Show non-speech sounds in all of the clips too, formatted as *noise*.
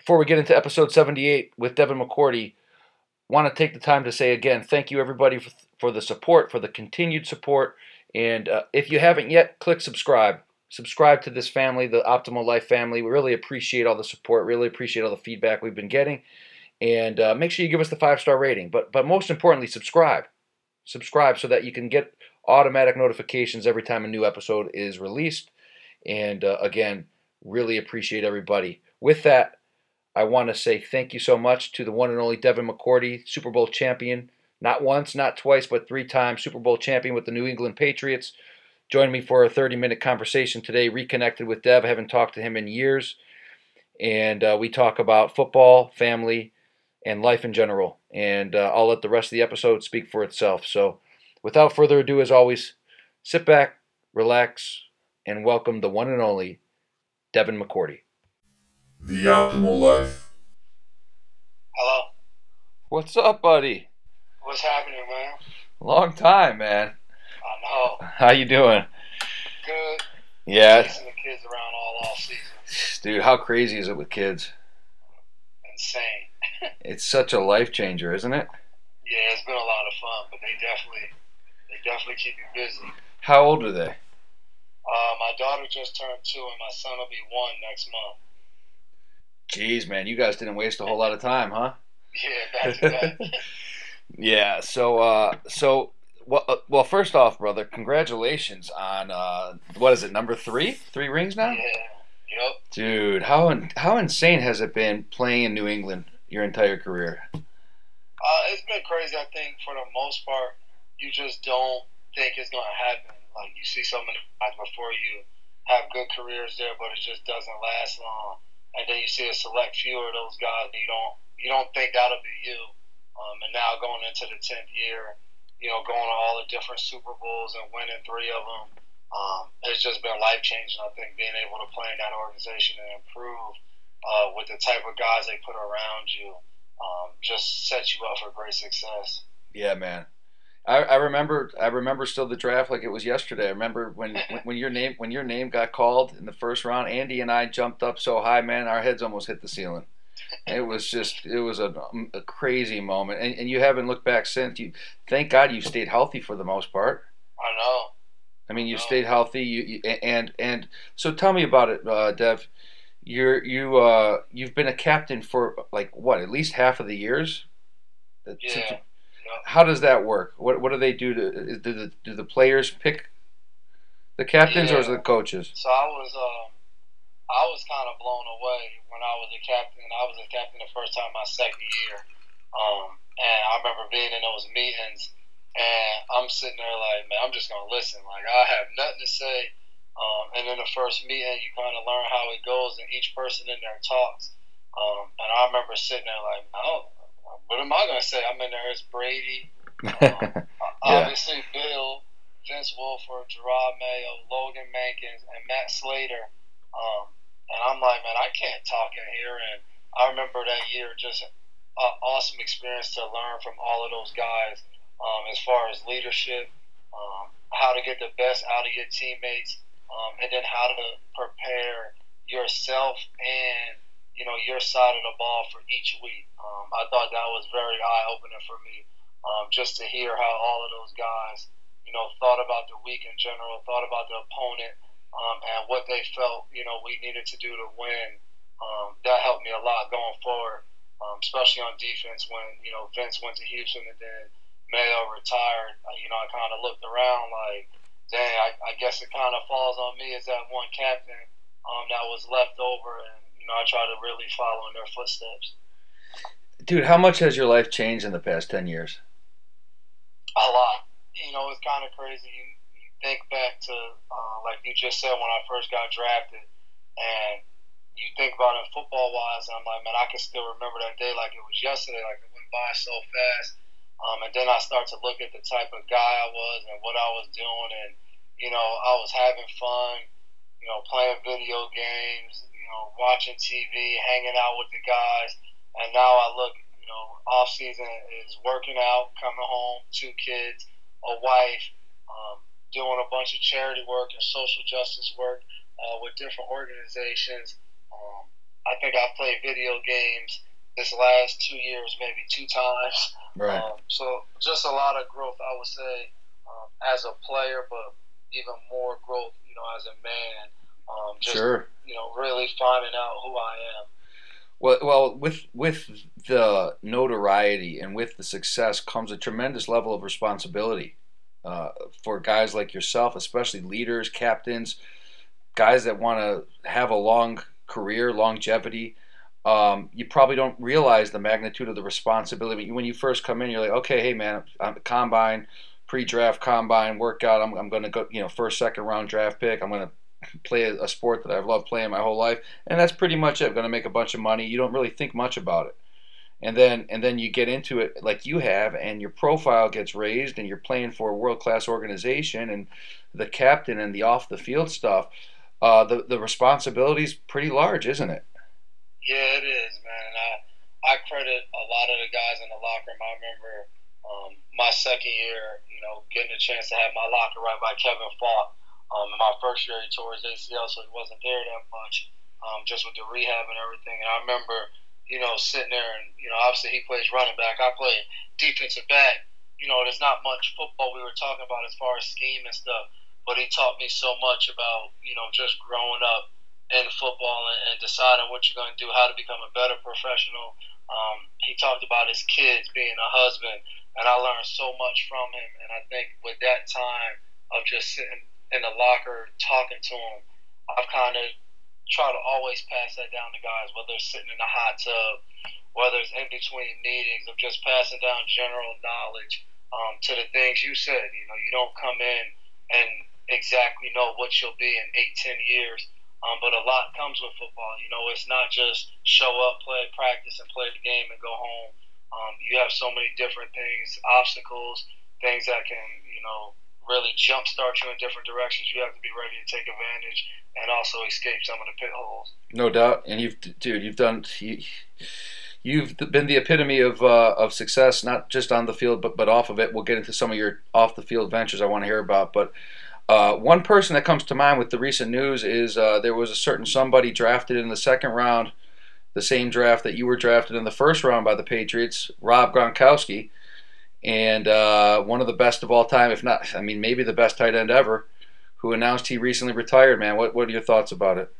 before we get into episode 78 with Devin McCourty, want to take the time to say again, thank you everybody for, for the support, for the continued support. And uh, if you haven't yet, click subscribe. Subscribe to this family, the Optimal Life family. We really appreciate all the support, really appreciate all the feedback we've been getting. And uh, make sure you give us the five star rating. But, but most importantly, subscribe. Subscribe so that you can get automatic notifications every time a new episode is released. And uh, again, really appreciate everybody. With that, I want to say thank you so much to the one and only Devin McCourty, Super Bowl champion, not once, not twice, but three times Super Bowl champion with the New England Patriots. Joined me for a 30 minute conversation today, reconnected with Dev. I haven't talked to him in years. And uh, we talk about football, family, and life in general. And uh, I'll let the rest of the episode speak for itself. So, without further ado, as always, sit back, relax, and welcome the one and only Devin McCourty. The Optimal Life. Hello. What's up, buddy? What's happening, man? Long time, man. I know. How you doing? Good. Yeah, Chasing the kids around all off season. dude. How crazy is it with kids? Insane. *laughs* It's such a life changer, isn't it? Yeah, it's been a lot of fun, but they definitely, they definitely keep you busy. How old are they? Uh, my daughter just turned two, and my son will be one next month. Jeez, man, you guys didn't waste a whole lot of time, huh? *laughs* Yeah, back to back. Yeah. So, uh, so well, uh, well, first off, brother, congratulations on uh, what is it, number three? Three rings now, yeah. Yep. dude. How in, how insane has it been playing in New England your entire career? Uh, it's been crazy. I think for the most part, you just don't think it's going to happen. Like you see so many guys before you have good careers there, but it just doesn't last long. And then you see a select few of those guys that you don't you don't think that'll be you. Um, and now going into the tenth year, you know, going to all the different Super Bowls and winning three of them, um, it's just been life changing. I think being able to play in that organization and improve uh, with the type of guys they put around you um, just sets you up for great success. Yeah, man. I, I remember I remember still the draft like it was yesterday. I remember when, when when your name when your name got called in the first round, Andy and I jumped up so high, man, our heads almost hit the ceiling. It was just it was a, a crazy moment, and, and you haven't looked back since. You thank God you stayed healthy for the most part. I know. I mean, you No. stayed healthy. You, you and and so tell me about it, uh, Dev. You're you uh you've been a captain for like what at least half of the years. Since Yeah. you- how does that work? What what do they do to do the do the players pick the captains or is it the coaches? So I was um, I was kind of blown away when I was a captain. I was a captain the first time my second year, um, and I remember being in those meetings, and I'm sitting there like, man, I'm just gonna listen. Like I have nothing to say. Um, and in the first meeting, you kind of learn how it goes, and each person in there talks. Um, and I remember sitting there like, oh, what am I gonna say? I'm in there. It's Brady, *laughs* yeah. obviously Bill, Vince Wilfork, Jerod Mayo, Logan Mankins, and Matt Slater. Um, and I'm like, man, I can't talk in here. And I remember that year just an awesome experience to learn from all of those guys um, as far as leadership, um, how to get the best out of your teammates, um, and then how to prepare yourself and you know your side of the ball for each week. Um, I thought that was very eye opening for me, um, just to hear how all of those guys, you know, thought about the week in general, thought about the opponent, um, and what they felt, you know, we needed to do to win. Um, that helped me a lot going forward, um, especially on defense when you know Vince went to Houston and then Mayo retired. uh, You know, I kind of looked around like, dang, I, I guess it kind of falls on me as that one captain um, that was left over, and know, I try to really follow in their footsteps. Dude, how much has your life changed in the past ten years? A lot. You know, it's kind of crazy. You, you think back to, uh, like you just said, when I first got drafted, and you think about it football wise, and I'm like, man, I can still remember that day like it was yesterday. Like it went by so fast. Um, and then I start to look at the type of guy I was and what I was doing, and you know, I was having fun. You know, playing video games. You know, watching TV, hanging out with the guys. And now I look, you know, off season is working out, coming home, two kids, a wife, um, doing a bunch of charity work and social justice work uh, with different organizations. Um, I think I've played video games this last two years maybe two times. Right. Um, so just a lot of growth, I would say, um, as a player, but even more growth, you know, as a man. Um, just, sure. You know, really finding out who I am. Well, well, with with the notoriety and with the success comes a tremendous level of responsibility uh, for guys like yourself, especially leaders, captains, guys that want to have a long career, longevity. Um, you probably don't realize the magnitude of the responsibility when you first come in. You're like, okay, hey man, I'm a combine, pre-draft combine workout. I'm, I'm going to go, you know, first, second round draft pick. I'm going to play a sport that I've loved playing my whole life, and that's pretty much it. I'm going to make a bunch of money. You don't really think much about it, and then and then you get into it like you have, and your profile gets raised, and you're playing for a world class organization, and the captain and the off the field stuff. Uh, the the responsibility's pretty large, isn't it? Yeah, it is, man. And I I credit a lot of the guys in the locker room. I remember um, my second year, you know, getting a chance to have my locker right by Kevin Faulk um, in my first year, he tore his ACL, so he wasn't there that much, um, just with the rehab and everything. And I remember, you know, sitting there and, you know, obviously he plays running back. I play defensive back. You know, there's not much football we were talking about as far as scheme and stuff, but he taught me so much about, you know, just growing up in football and, and deciding what you're going to do, how to become a better professional. Um, he talked about his kids being a husband, and I learned so much from him. And I think with that time of just sitting in the locker talking to them, I've kind of tried to always pass that down to guys, whether it's sitting in the hot tub, whether it's in between meetings, of just passing down general knowledge um, to the things you said. You know, you don't come in and exactly know what you'll be in eight, ten years. Um, but a lot comes with football. You know, it's not just show up, play, practice, and play the game and go home. Um, you have so many different things, obstacles, things that can, you know, really jumpstart you in different directions, you have to be ready to take advantage and also escape some of the pit holes. No doubt, and you've, dude, you've done. You, You've been the epitome of uh, of success, not just on the field, but but off of it. We'll get into some of your off the field ventures I want to hear about. But uh, one person that comes to mind with the recent news is uh, there was a certain somebody drafted in the second round, the same draft that you were drafted in the first round by the Patriots, Rob Gronkowski and uh, one of the best of all time, if not, I mean, maybe the best tight end ever, who announced he recently retired. Man, what what are your thoughts about it?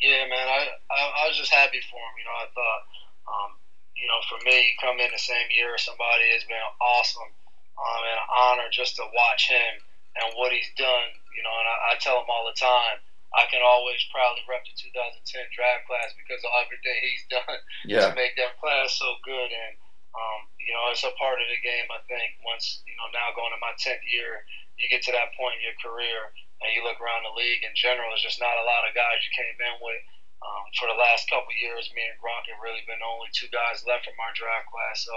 Yeah, man, I I, I was just happy for him. You know, I thought, um, you know, for me, come in the same year as somebody has been awesome um, and an honor just to watch him and what he's done. You know, and I, I tell him all the time. I can always proudly rep the 2010 draft class because of everything he's done *laughs* yeah. to make that class so good. And um, you know, it's a part of the game. I think once you know now going to my tenth year, you get to that point in your career and you look around the league in general. There's just not a lot of guys you came in with. Um, for the last couple of years, me and Gronk have really been the only two guys left from our draft class. So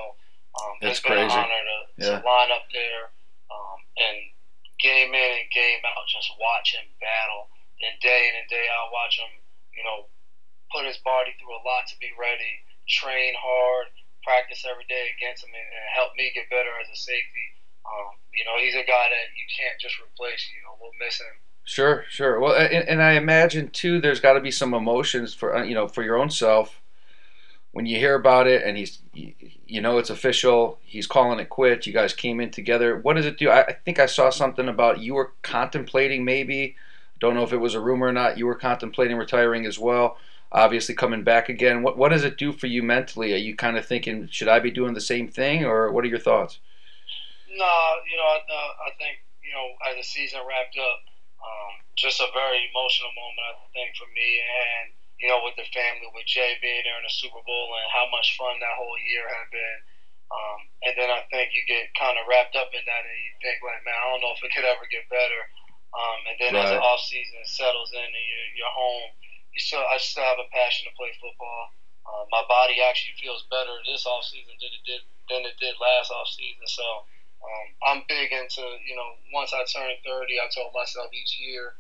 um, it's been crazy. an honor to, yeah. to line up there um, and game in and game out, just watch him battle. And day in and day out, watch him, you know, put his body through a lot to be ready, train hard, practice every day against him and, and help me get better as a safety. Um, you know, he's a guy that you can't just replace. You know, we'll miss him. Sure, sure. Well, and, and I imagine too, there's got to be some emotions for uh, you know for your own self when you hear about it, and he's you know it's official. He's calling it quits. You guys came in together. What does it do? I think I saw something about you were contemplating maybe. Don't know if it was a rumor or not. You were contemplating retiring as well obviously coming back again. What what does it do for you mentally? Are you kind of thinking, should I be doing the same thing, or what are your thoughts? No, you know, I, I think you know as the season wrapped up, um, just a very emotional moment I think for me, and you know with the family, with Jay being there in the Super Bowl, and how much fun that whole year had been. Um, and then I think you get kind of wrapped up in that, and you think like, man, I don't know if it could ever get better. Um, and then right. as the off season settles in, and you're, you're home still I still have a passion to play football. Uh, my body actually feels better this off season than it did than it did last off season. So um, I'm big into you know once I turn 30, I told myself each year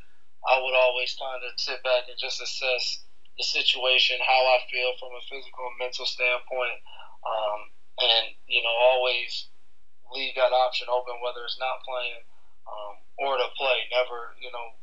I would always kind of sit back and just assess the situation, how I feel from a physical and mental standpoint, um, and you know always leave that option open whether it's not playing um, or to play. Never you know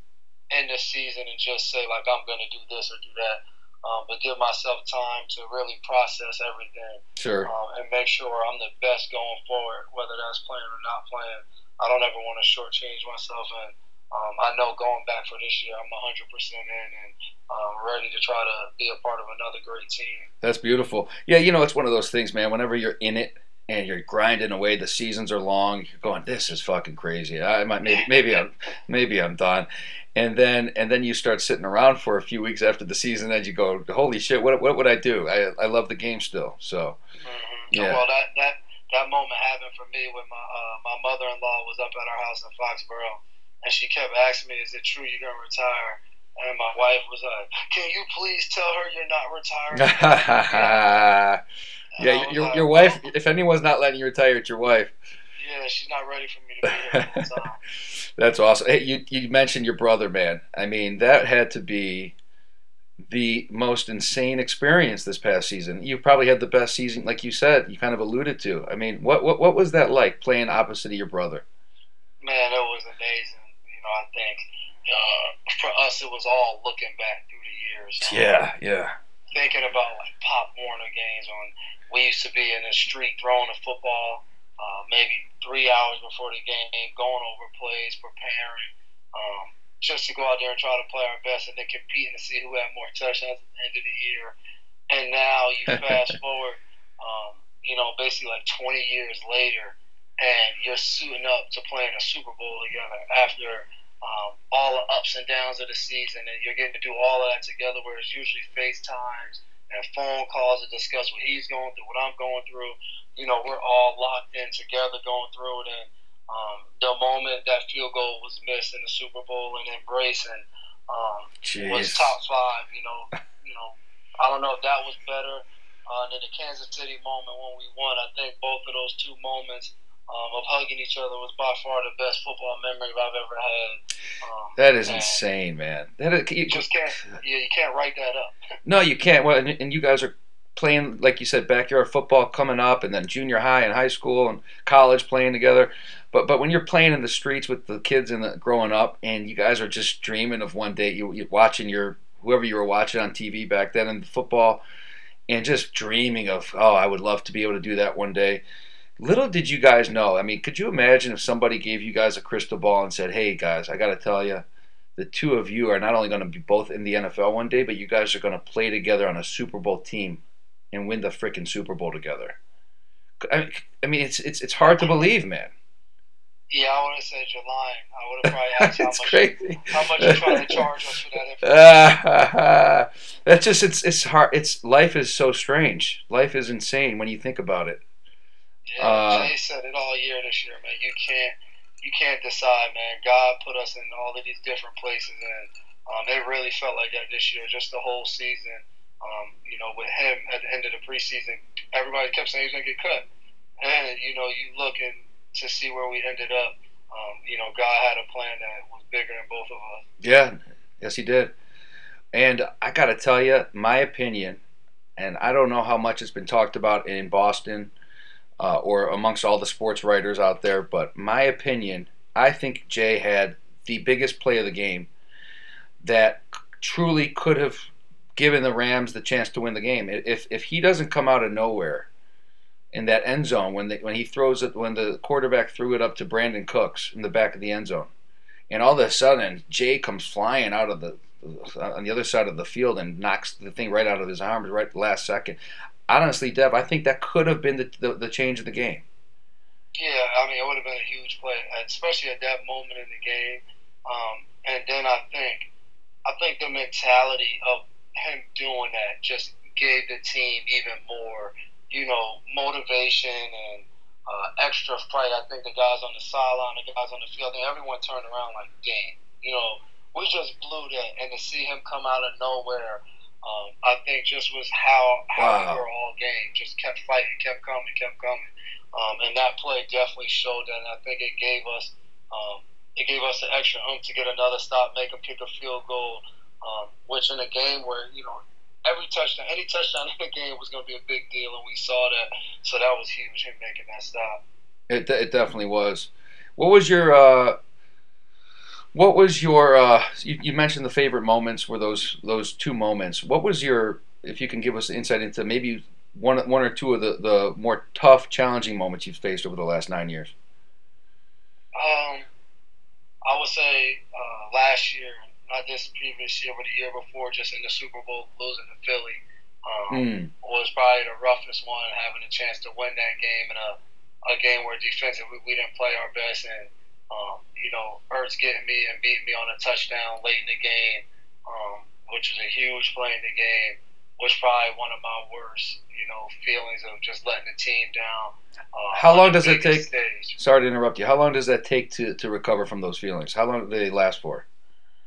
end the season and just say like I'm going to do this or do that. um, but give myself time to really process everything Sure. um, and make sure I'm the best going forward, whether that's playing or not playing. I don't ever want to shortchange myself, and um, I know going back for this year, I'm 100% in and um, ready to try to be a part of another great team. That's beautiful. Yeah, you know, it's one of those things, man. Whenever you're in it and you're grinding away, the seasons are long. You're going, this is fucking crazy. I might maybe maybe I'm maybe I'm done. And then and then you start sitting around for a few weeks after the season, and you go, holy shit, what what would I do? I I love the game still. So Mm-hmm. Yeah. Well, that that that moment happened for me when my uh, my mother-in-law was up at our house in Foxborough, and she kept asking me, "Is it true you're gonna retire?" And my wife was like, "Can you please tell her you're not retiring?" *laughs* Yeah, your like, your wife. If anyone's not letting you retire, it's your wife. Yeah, she's not ready for me to be here. *laughs* That's awesome. Hey, you you mentioned your brother, man. I mean, that had to be the most insane experience this past season. You probably had the best season, like you said. You kind of alluded to. I mean, what what what was that like playing opposite of your brother? Man, it was amazing. You know, I think uh, for us, it was all looking back through the years. Yeah, yeah. Thinking about like Pop Warner games when we used to be in the street throwing a football, uh, maybe three hours before the game, going over plays, preparing, um, just to go out there and try to play our best and then competing to see who had more touchdowns at the end of the year. And now you *laughs* fast forward, um, you know, basically like 20 years later, and you're suiting up to play in a Super Bowl together after um, all the ups and downs of the season, and you're getting to do all of that together. Whereas usually FaceTimes and phone calls to discuss what he's going through, what I'm going through. You know, we're all locked in together going through it. And um, the moment that field goal was missed in the Super Bowl and embracing um, was top five. You know, you know, I don't know if that was better uh, than the Kansas City moment when we won. I think both of those two moments um, of hugging each other was by far the best football memory I've ever had. Um, That is insane, man. That is, you, You just can't. Yeah, you can't write that up. *laughs* No, you can't. Well, and, and you guys are playing, like you said, backyard football coming up, and then junior high and high school and college playing together. But but when you're playing in the streets with the kids and the, growing up, and you guys are just dreaming of one day you you watching your whoever you were watching on TV back then in football, and just dreaming of oh I would love to be able to do that one day. Little did you guys know. I mean, could you imagine if somebody gave you guys a crystal ball and said, "Hey guys, I got to tell you." the two of you are not only going to be both in the NFL one day, but you guys are going to play together on a Super Bowl team and win the freaking Super Bowl together. I mean, I mean, it's it's it's hard to believe, man. Yeah, I would have said you're lying. I would have *laughs* probably asked how much crazy. how much you're trying to charge us for that information. *laughs* That's just it's it's hard. It's life is so strange. Life is insane when you think about it. Yeah, Uh, Jay said it all year this year, man. You can't you can't decide, man. God put us in all of these different places, and um, it really felt like that this year, just the whole season. Um, you know, with him at the end of the preseason, everybody kept saying he's gonna get cut, and you know, you looking to see where we ended up. Um, you know, God had a plan that was bigger than both of us. Yeah, yes, he did. And I got to tell you, my opinion, and I don't know how much it's been talked about in Boston uh, or amongst all the sports writers out there, but my opinion, I think Jay had the biggest play of the game that truly could have given the Rams the chance to win the game. If if he doesn't come out of nowhere in that end zone when they, when he throws it when the quarterback threw it up to Brandin Cooks in the back of the end zone, and all of a sudden Jay comes flying out of the on the other side of the field and knocks the thing right out of his arms right the last second. Honestly, Dev, I think that could have been the, the, the change of the game. Yeah, I mean, it would have been a huge play, especially at that moment in the game. Um, and then I think, I think the mentality of him doing that just gave the team even more, you know, motivation and uh, extra fight. I think the guys on the sideline, the guys on the field, and everyone turned around like, "Damn, you know, we just blew that." And to see him come out of nowhere. Um, I think just was how how Wow. we were all game. Just kept fighting, kept coming, kept coming. Um, and that play definitely showed that. And I think it gave us um, it gave us an extra oomph to get another stop, make them kick a field goal. Um, which in a game where you know every touchdown, any touchdown *laughs* in the game was going to be a big deal, and we saw that. So that was huge. Him making that stop. It, it definitely was. What was your uh, What was your? Uh, you, you mentioned the favorite moments were those those two moments. What was your? If you can give us insight into maybe one one or two of the, the more tough, challenging moments you've faced over the last nine years. Um, I would say uh, last year, not this previous year, but the year before, just in the Super Bowl, losing to Philly, um, Mm. was probably the roughest one. Having a chance to win that game in a, a game where defensively we didn't play our best, and um, you know, Ertz getting me and beating me on a touchdown late in the game, um, which was a huge play in the game, was probably one of my worst, you know, feelings of just letting the team down. Uh, How long does it take- Stage. Sorry to interrupt you. How long does that take to, to recover from those feelings? How long do they last for?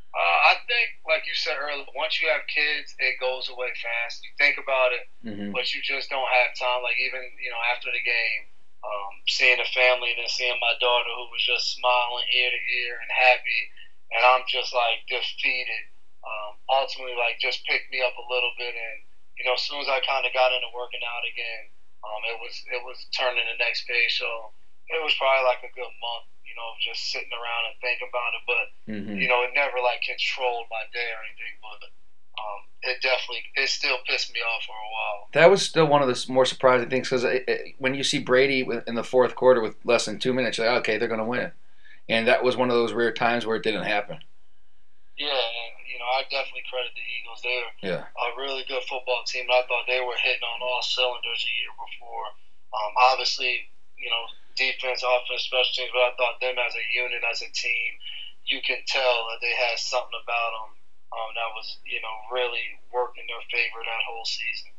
Uh, I think, like you said earlier, once you have kids, it goes away fast. You think about it, hmm but you just don't have time. Like even you know after the game, um, seeing the family and then seeing my daughter who was just smiling ear to ear and happy, and I'm just like defeated. Um, ultimately, like just picked me up a little bit, and you know as soon as I kind of got into working out again, um, it was it was turning the next page. So it was probably like a good month, you know, just sitting around and thinking about it, but hmm you know, it never like controlled my day or anything, but um, it definitely it still pissed me off for a while. That was still one of the more surprising things because when you see Brady in the fourth quarter with less than two minutes, you're like, okay, they're going to win. And that was one of those rare times where it didn't happen. Yeah, and you know, I definitely credit the Eagles. They're Yeah. a really good football team. I thought they were hitting on all cylinders a year before. Um, obviously, you know, defense, offense, special teams, but I thought them as a unit, as a team, you can tell that they had something about them um, that was, you know, really working their favor that whole season.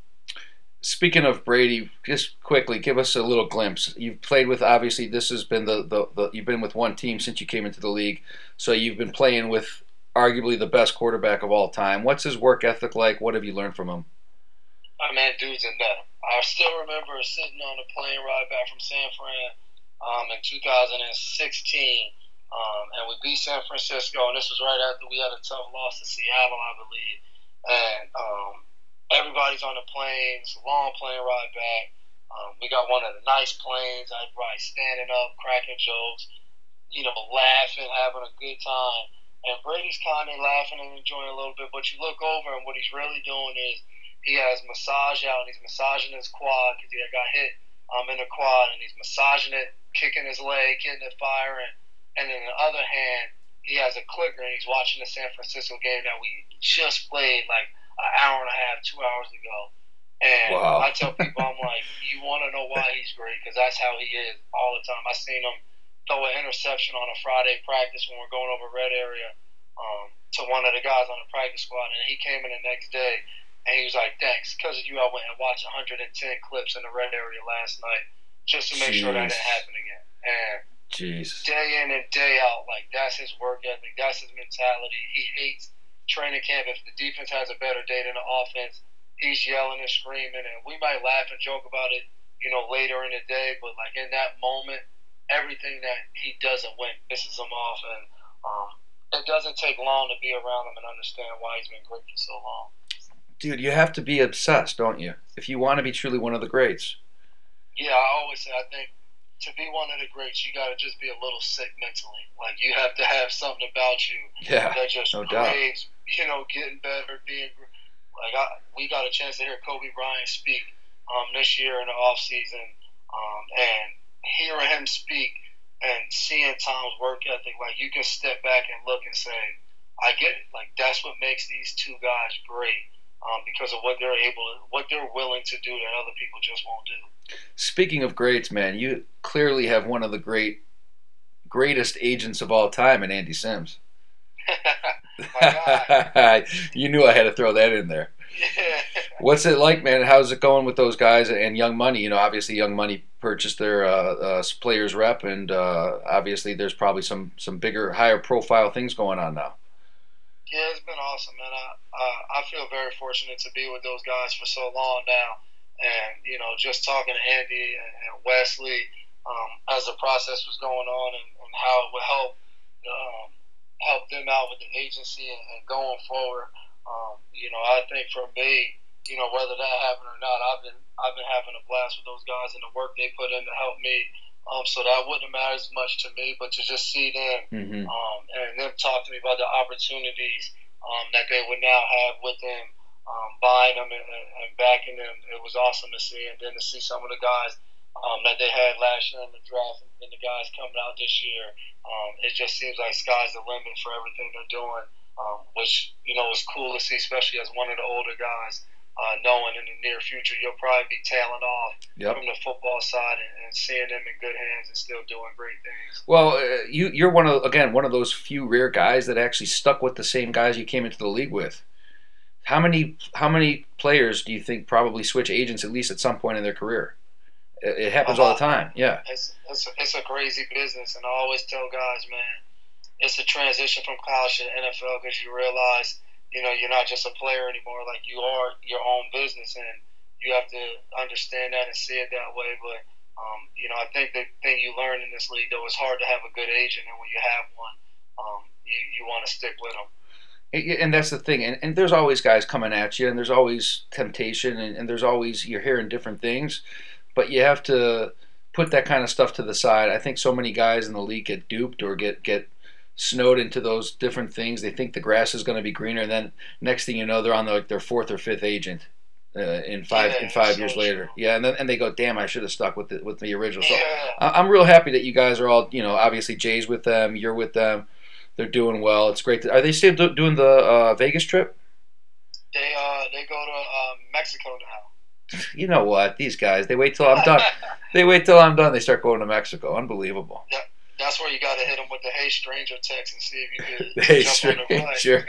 Speaking of Brady, just quickly give us a little glimpse. You've played with obviously this has been the, the, the you've been with one team since you came into the league, so you've been playing with arguably the best quarterback of all time. What's his work ethic like? What have you learned from him? I mean, dude's a nut. I still remember sitting on a plane ride back from San Fran um, in 2016, um, and we beat San Francisco, and this was right after we had a tough loss to Seattle, I believe. And um, everybody's on the planes, long plane ride back. Um, we got one of the nice planes. Everybody standing up, cracking jokes, you know, laughing, having a good time. And Brady's kind of laughing and enjoying a little bit, but you look over and what he's really doing is he has massage out and he's massaging his quad because he got hit um, in the quad and he's massaging it, kicking his leg, getting it firing. And then on the other hand, he has a clicker and he's watching the San Francisco game that we just played like an hour and a half, two hours ago. And Wow. I tell people, I'm like, you want to know why he's great? Because that's how he is all the time. I seen him throw an interception on a Friday practice when we're going over red area um, to one of the guys on the practice squad, and he came in the next day and he was like, "Thanks, because of you, I went and watched 110 clips in the red area last night just to make sure that didn't happen again." And Jesus. day in and day out, like that's his work ethic, that's his mentality. He hates training camp. If the defense has a better day than the offense, he's yelling and screaming, and we might laugh and joke about it, you know, later in the day. But like in that moment, everything that he doesn't win pisses him off, and um, it doesn't take long to be around him and understand why he's been great for so long. Dude, you have to be obsessed, don't you? If you want to be truly one of the greats. Yeah, I always say I think to be one of the greats, you got to just be a little sick mentally. Like you have to have something about you Yeah. that just no doubt. you know, getting better, being like I, we got a chance to hear Kobe Bryant speak um, this year in the off season, um, and hearing him speak and seeing Tom's work ethic, like you can step back and look and say, I get it. Like that's what makes these two guys great. Um, because of what they're able to, what they're willing to do that other people just won't do. Speaking of greats, man, you clearly have one of the great, greatest agents of all time in Andy Sims. *laughs* *laughs* You knew I had to throw that in there. *laughs* What's it like, man? How's it going with those guys and Young Money? You know, obviously Young Money purchased their uh, uh, players rep, and uh, obviously there's probably some some bigger, higher profile things going on now. Yeah, it's been awesome, man. I uh, I feel very fortunate to be with those guys for so long now, and you know, just talking to Andy and, Wesley um, as the process was going on and, and how it would help um, help them out with the agency and, and going forward. Um, you know, I think for me, you know, whether that happened or not, I've been I've been having a blast with those guys and the work they put in to help me Um, so that wouldn't have mattered as much to me, but to just see them Mm-hmm. um, and them talk to me about the opportunities um, that they would now have with them, um, buying them and, and backing them. It was awesome to see, and then to see some of the guys um, that they had last year in the draft and, the guys coming out this year. Um, it just seems like sky's the limit for everything they're doing, um, which you know is cool to see, especially as one of the older guys. Uh, knowing in the near future you'll probably be tailing off Yep. from the football side and, and seeing them in good hands and still doing great things. Well, uh, you you're one of again one of those few rare guys that actually stuck with the same guys you came into the league with. How many how many players do you think probably switch agents at least at some point in their career? It, happens all the time. Yeah. it's it's a, it's a crazy business, and I always tell guys, man, it's a transition from college to the NFL because you realize, you know, you're not just a player anymore. Like you are your own business, and you have to understand that and see it that way. But um, you know, I think the thing you learn in this league, though, it's hard to have a good agent, and when you have one, um, you you want to stick with them. And that's the thing, and, and there's always guys coming at you, and there's always temptation, and, and there's always you're hearing different things, but you have to put that kind of stuff to the side. I think so many guys in the league get duped or get get snowed into those different things. They think the grass is going to be greener, and then next thing you know, they're on like their fourth or fifth agent uh, in five Yeah, in five so years later. Yeah, and then and they go, damn, I should have stuck with the with the original. So Yeah. I- I'm real happy that you guys are all, you know, obviously Jay's with them, you're with them. They're doing well. It's great. To, are they still do, doing the uh, Vegas trip? They uh they go to uh, Mexico now. You know what? These guys, they wait till I'm done. *laughs* They wait till I'm done. They start going to Mexico. Unbelievable. Yeah, That's where you got to hit them with the "Hey stranger" text and see if you can *laughs* Hey, jump on their plane. sure.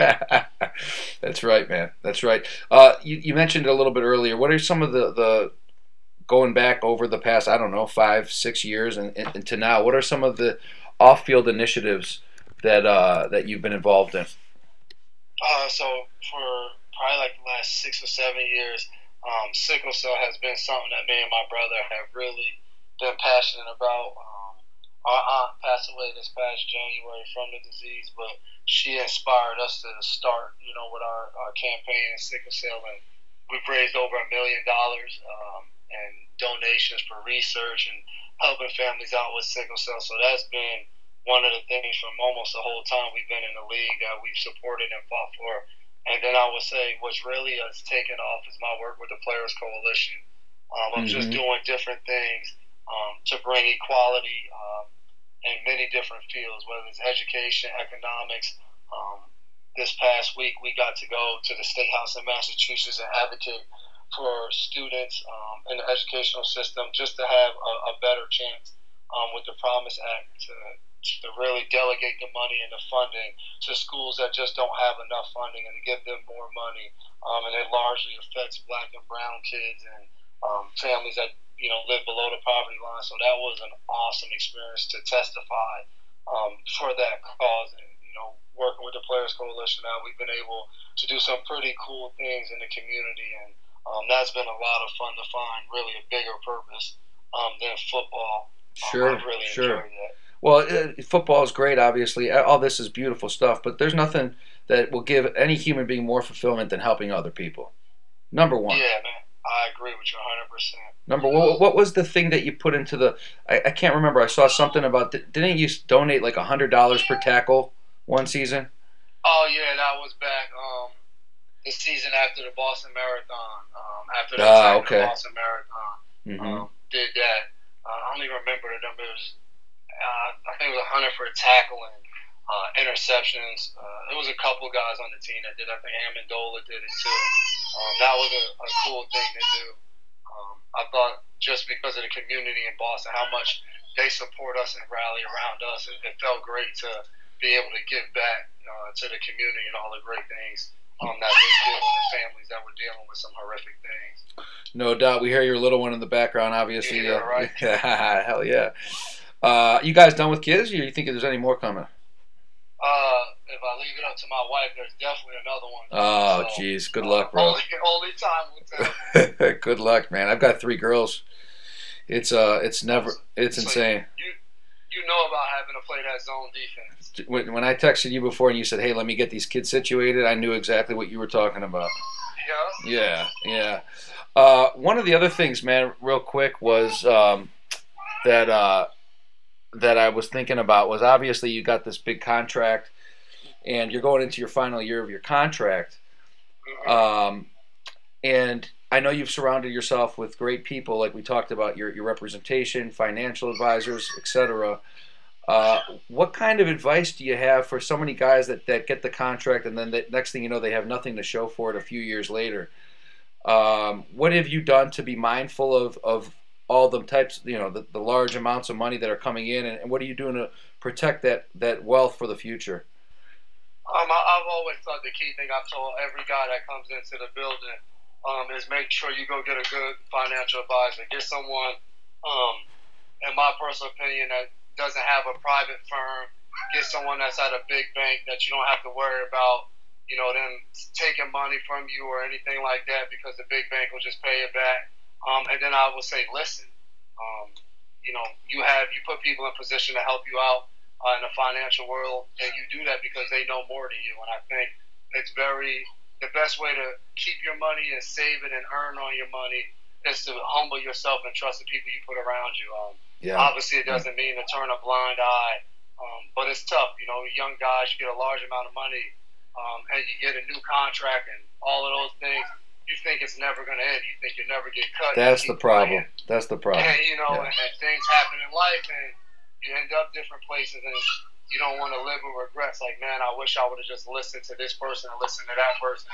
That's right, man. That's right. Uh, you, you mentioned it a little bit earlier. What are some of the, the going back over the past, I don't know, five, six years and, and, and to now, what are some of the off field initiatives that uh, that you've been involved in? Uh, so for probably like the last six or seven years, um, sickle cell has been something that me and my brother have really been passionate about. Um, our aunt passed away this past January from the disease, but she inspired us to start, you know, with our, our campaign in sickle cell, and we've raised over a million dollars um, and donations for research and helping families out with sickle cell. So that's been one of the things from almost the whole time we've been in the league that we've supported and fought for. And then I would say what's really has taken off is my work with the Players Coalition. Um, of just Mhm. doing different things um, to bring equality um, in many different fields, whether it's education, economics. Um, this past week, we got to go to the State House in Massachusetts and advocate for students um, in the educational system just to have a, a better chance um, with the Promise Act to, to really delegate the money and the funding to schools that just don't have enough funding and to give them more money. Um, and it largely affects black and brown kids and um, families that you know live below the poverty line. So that was an awesome experience to testify um, for that cause. And you know, working with the Players Coalition now, we've been able to do some pretty cool things in the community, and um, that's been a lot of fun to find really a bigger purpose um, than football. Um, Sure, I've really sure. Well, uh, football is great, obviously. All this is beautiful stuff, but there's nothing that will give any human being more fulfillment than helping other people. Number one. Yeah, man, I agree with you 100. percent Number what, what was the thing that you put into the? I, I can't remember. I saw something about. Didn't you donate like a hundred dollars per tackle one season? Oh yeah, that was back um, the season after the Boston Marathon. Um, after the, Ah, okay. the Boston Marathon, hmm um, did that. Uh, I don't even remember the number. It was, uh, I think it was a hundred for a tackle and uh, interceptions. Uh, it was a couple guys on the team that did. I think Amendola did it too. Um, that was a, a cool thing to do. Um, I thought just because of the community in Boston, how much they support us and rally around us, it, it felt great to be able to give back uh, to the community and all the great things um, that they did with the families that were dealing with some horrific things. No doubt. We hear your little one in the background, obviously. Yeah, right. *laughs* hell yeah. Uh, you guys done with kids? Or you think there's any more coming? Uh, if I leave it up to my wife, there's definitely another one. Oh, So, jeez. Good uh, luck, bro. Only, only time will tell. *laughs* Good luck, man. I've got three girls. It's uh, it's never, it's So insane. You you know about having to play that zone defense. When, when I texted you before and you said, "Hey, let me get these kids situated," I knew exactly what you were talking about. Yeah. Yeah, yeah. Uh, one of the other things, man, real quick, was um, that uh, that I was thinking about was obviously you got this big contract, and you're going into your final year of your contract. Um, and I know you've surrounded yourself with great people, like we talked about your your representation, financial advisors, etc. Uh, what kind of advice do you have for so many guys that, that get the contract and then the next thing you know they have nothing to show for it a few years later? Um, what have you done to be mindful of, of all the types, you know, the, the large amounts of money that are coming in, and, and what are you doing to protect that, that wealth for the future? Um, I, I've always thought the key thing I've told every guy that comes into the building um, is make sure you go get a good financial advisor. Get someone, um, in my personal opinion, that doesn't have a private firm. Get someone that's at a big bank that you don't have to worry about, you know, them taking money from you or anything like that because the big bank will just pay it back. Um, and then I will say, listen, um, you know, you have you put people in position to help you out uh, in the financial world, and you do that because they know more than you. And I think it's very the best way to keep your money and save it and earn on your money is to humble yourself and trust the people you put around you. Um, yeah. Obviously, it doesn't mean to turn a blind eye, um, but it's tough. You know, young guys, you get a large amount of money, um, and you get a new contract and all of those things. You think it's never going to end. You think you never get cut. That's the problem. Playing. That's the problem. And, you know, yeah. and, and things happen in life, and you end up different places, and you don't want to live with regrets. Like, man, I wish I would have just listened to this person and listened to that person.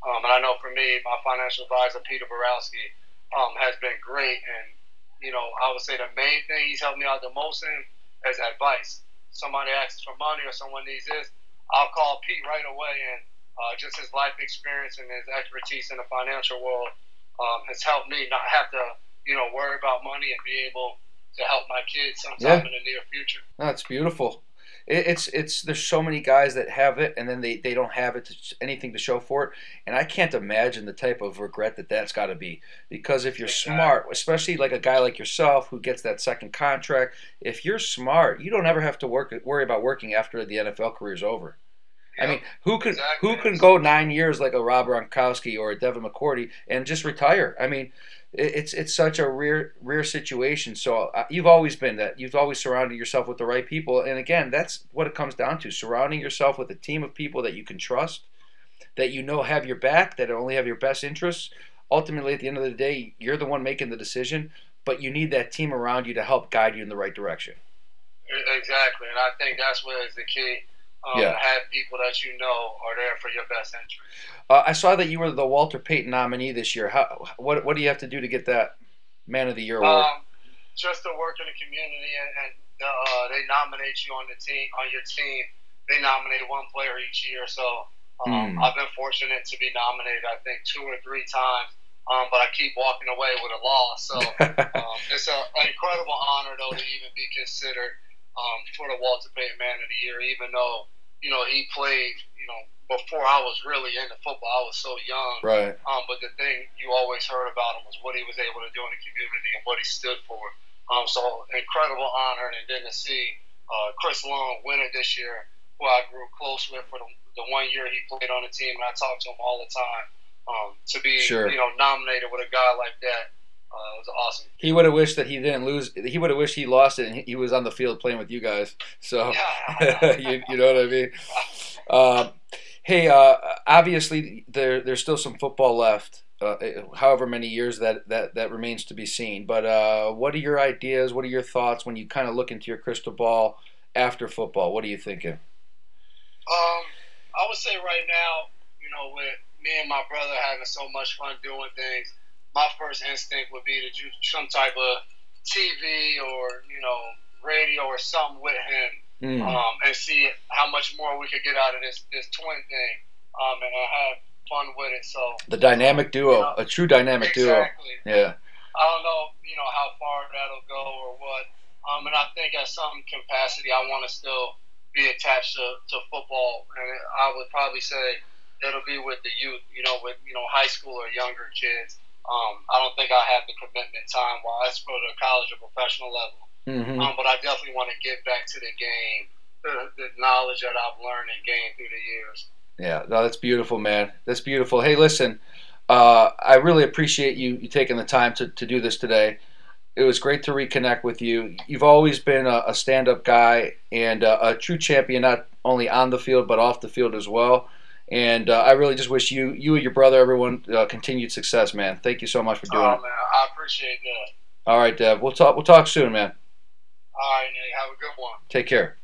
Um, and I know for me, my financial advisor, Peter Borowski, um, has been great, and you know, I would say the main thing he's helped me out the most in is advice. Somebody asks for money or someone needs this, I'll call Pete right away, and uh, just his life experience and his expertise in the financial world um, has helped me not have to, you know, worry about money and be able to help my kids sometime yeah. in the near future. That's beautiful. It's it's there's so many guys that have it and then they, they don't have it to, anything to show for it. And i can't imagine the type of regret that that's got to be. Because if you're smart especially like a guy like yourself who gets that second contract if you're smart you don't ever have to work worry about working after the nfl career is over I mean, who can exactly. who can go nine years like a Rob Gronkowski or a Devin McCourty and just retire? I mean, it's it's such a rare rare situation. So uh, you've always been that. You've always surrounded yourself with the right people, and again, that's what it comes down to: surrounding yourself with a team of people that you can trust, that you know have your back, that only have your best interests. Ultimately, at the end of the day, you're the one making the decision, but you need that team around you to help guide you in the right direction. Exactly, and I think that's what is the key um, yeah. have people that you know are there for your best interest. Uh, I saw that you were the Walter Payton nominee this year. How, what, what do you have to do to get that Man of the Year award? Um, just to work in the community, and, and uh, they nominate you on the team on your team. They nominate one player each year, so um, mm. I've been fortunate to be nominated. I think two or three times. Um, but I keep walking away with a loss. So *laughs* um, it's a, an incredible honor, though, to even be considered um, for the Walter Payton Man of the Year, even though you know, he played, you know, before I was really into football. I was so young. Right. Um, but the thing you always heard about him was what he was able to do in the community and what he stood for. Um, so incredible honor, and then to see uh, Chris Long win it this year, who I grew close with for the, the one year he played on the team, and I talked to him all the time. Um, to be, sure. you know, nominated with a guy like that uh, it was awesome. He would have wished that he didn't lose. He would have wished he lost it, and he was on the field playing with you guys. So, *laughs* you, you, know what I mean. Uh, hey, uh, obviously there there's still some football left. Uh, however many years that, that, that remains to be seen. But uh, what are your ideas? What are your thoughts when you kind of look into your crystal ball after football? What are you thinking? Um, I would say right now, you know, with me and my brother having so much fun doing things my first instinct would be to do some type of TV or you know radio or something with him, mm. um, and see how much more we could get out of this this twin thing, um, and have fun with it. So the dynamic duo, you know, a true dynamic exactly. duo. Yeah. I don't know, you know, how far that'll go or what. Um, and I think at some capacity, I want to still be attached to, to football, and I would probably say it'll be with the youth, you know, with you know high school or younger kids. Um, I don't think I have the commitment time wise for the college or professional level. Mm-hmm. Um, but I definitely want to get back to the game, the, the knowledge that I've learned and gained through the years. Yeah, no, that's beautiful, man. That's beautiful. Hey, listen, uh, I really appreciate you, you taking the time to, to do this today. it was great to reconnect with you. You've always been a, a stand-up guy and uh, a true champion, not only on the field but off the field as well. And uh, I really just wish you, you and your brother, everyone, uh, continued success, man. Thank you so much for doing oh, it. man, I appreciate that. All right, Dev. We'll talk. We'll talk soon, man. All right, Nick. Have a good one. Take care.